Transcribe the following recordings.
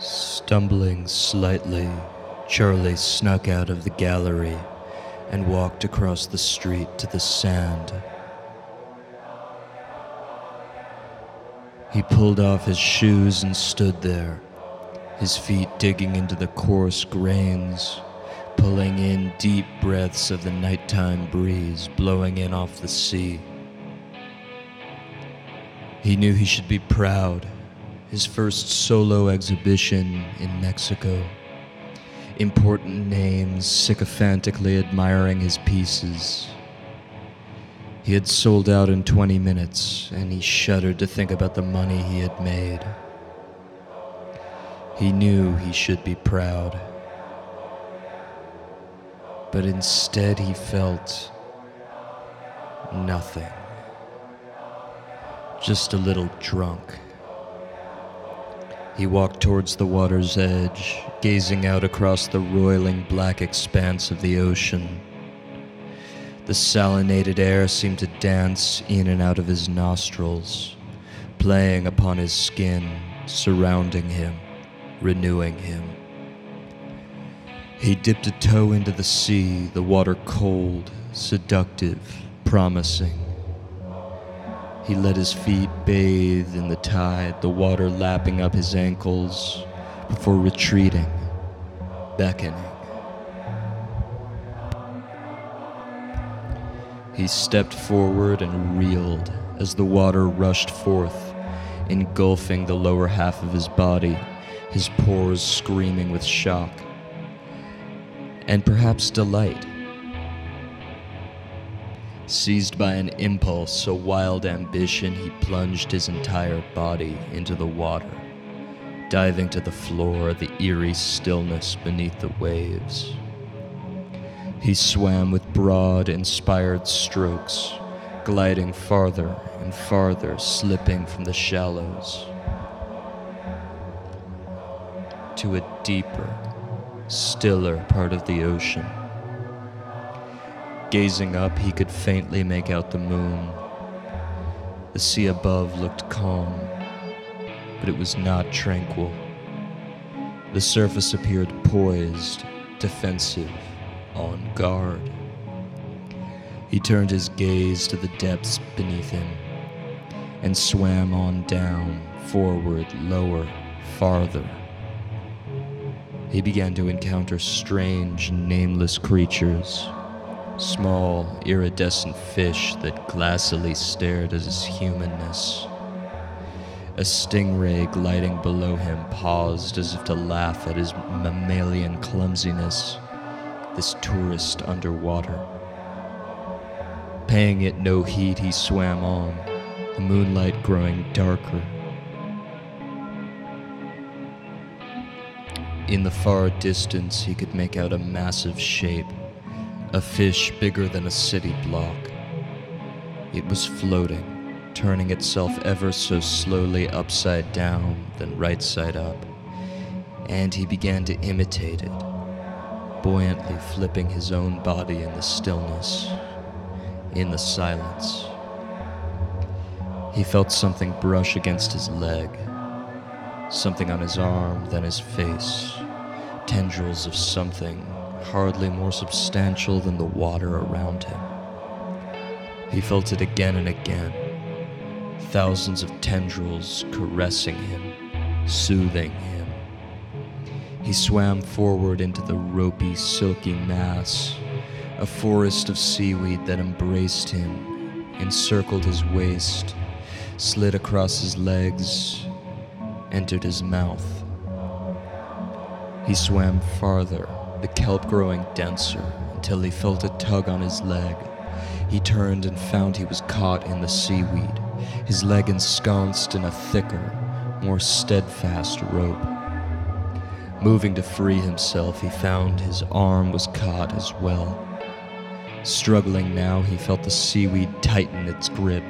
Stumbling slightly, Charlie snuck out of the gallery and walked across the street to the sand. He pulled off his shoes and stood there, his feet digging into the coarse grains, pulling in deep breaths of the nighttime breeze blowing in off the sea. He knew he should be proud. His first solo exhibition in Mexico. Important names sycophantically admiring his pieces. He had sold out in 20 minutes, and he shuddered to think about the money he had made. He knew he should be proud. But instead, he felt nothing just a little drunk. He walked towards the water's edge, gazing out across the roiling black expanse of the ocean. The salinated air seemed to dance in and out of his nostrils, playing upon his skin, surrounding him, renewing him. He dipped a toe into the sea, the water cold, seductive, promising. He let his feet bathe in the tide, the water lapping up his ankles, before retreating, beckoning. He stepped forward and reeled as the water rushed forth, engulfing the lower half of his body, his pores screaming with shock. And perhaps delight Seized by an impulse, a wild ambition, he plunged his entire body into the water, diving to the floor, the eerie stillness beneath the waves. He swam with broad, inspired strokes, gliding farther and farther, slipping from the shallows to a deeper, stiller part of the ocean. Gazing up, he could faintly make out the moon. The sea above looked calm, but it was not tranquil. The surface appeared poised, defensive, on guard. He turned his gaze to the depths beneath him and swam on down, forward, lower, farther. He began to encounter strange, nameless creatures small, iridescent fish that glassily stared at his humanness. A stingray gliding below him paused as if to laugh at his mammalian clumsiness, this tourist underwater. Paying it no heed, he swam on, the moonlight growing darker. In the far distance, he could make out a massive shape a fish bigger than a city block. It was floating, turning itself ever so slowly upside down, then right side up, and he began to imitate it, buoyantly flipping his own body in the stillness, in the silence. He felt something brush against his leg, something on his arm, then his face, tendrils of something hardly more substantial than the water around him. He felt it again and again, thousands of tendrils caressing him, soothing him. He swam forward into the ropey, silky mass, a forest of seaweed that embraced him, encircled his waist, slid across his legs, entered his mouth. He swam farther the kelp growing denser until he felt a tug on his leg. He turned and found he was caught in the seaweed, his leg ensconced in a thicker, more steadfast rope. Moving to free himself, he found his arm was caught as well. Struggling now, he felt the seaweed tighten its grip,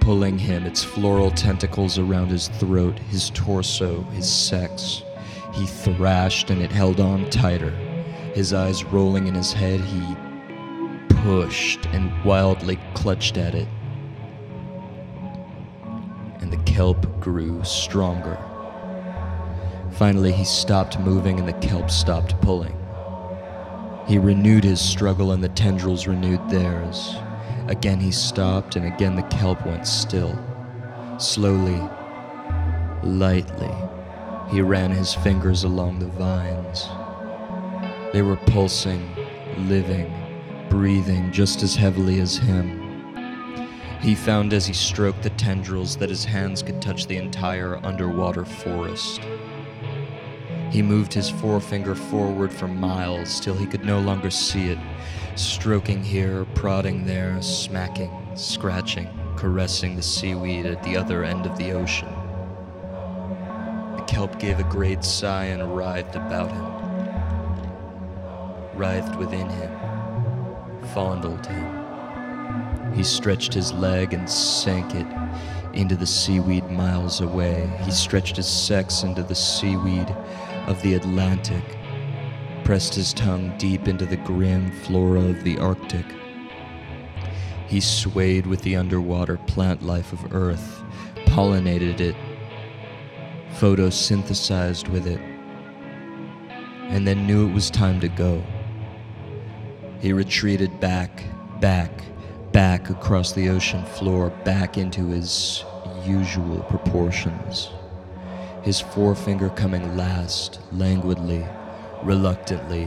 pulling him, its floral tentacles around his throat, his torso, his sex. He thrashed and it held on tighter. His eyes rolling in his head, he pushed and wildly clutched at it. And the kelp grew stronger. Finally, he stopped moving and the kelp stopped pulling. He renewed his struggle and the tendrils renewed theirs. Again he stopped and again the kelp went still. Slowly, lightly, he ran his fingers along the vines. They were pulsing, living, breathing just as heavily as him. He found as he stroked the tendrils that his hands could touch the entire underwater forest. He moved his forefinger forward for miles till he could no longer see it, stroking here, prodding there, smacking, scratching, caressing the seaweed at the other end of the ocean. The kelp gave a great sigh and writhed about him, writhed within him, fondled him. He stretched his leg and sank it into the seaweed miles away. He stretched his sex into the seaweed of the Atlantic, pressed his tongue deep into the grim flora of the Arctic. He swayed with the underwater plant life of Earth, pollinated it, photosynthesized with it, and then knew it was time to go. He retreated back, back, back across the ocean floor, back into his usual proportions his forefinger coming last, languidly, reluctantly,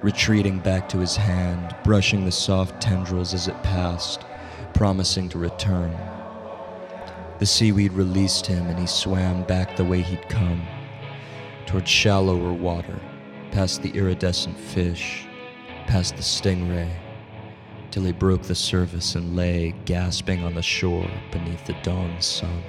retreating back to his hand, brushing the soft tendrils as it passed, promising to return. The seaweed released him and he swam back the way he'd come, toward shallower water, past the iridescent fish, past the stingray, till he broke the surface and lay gasping on the shore beneath the dawn sun.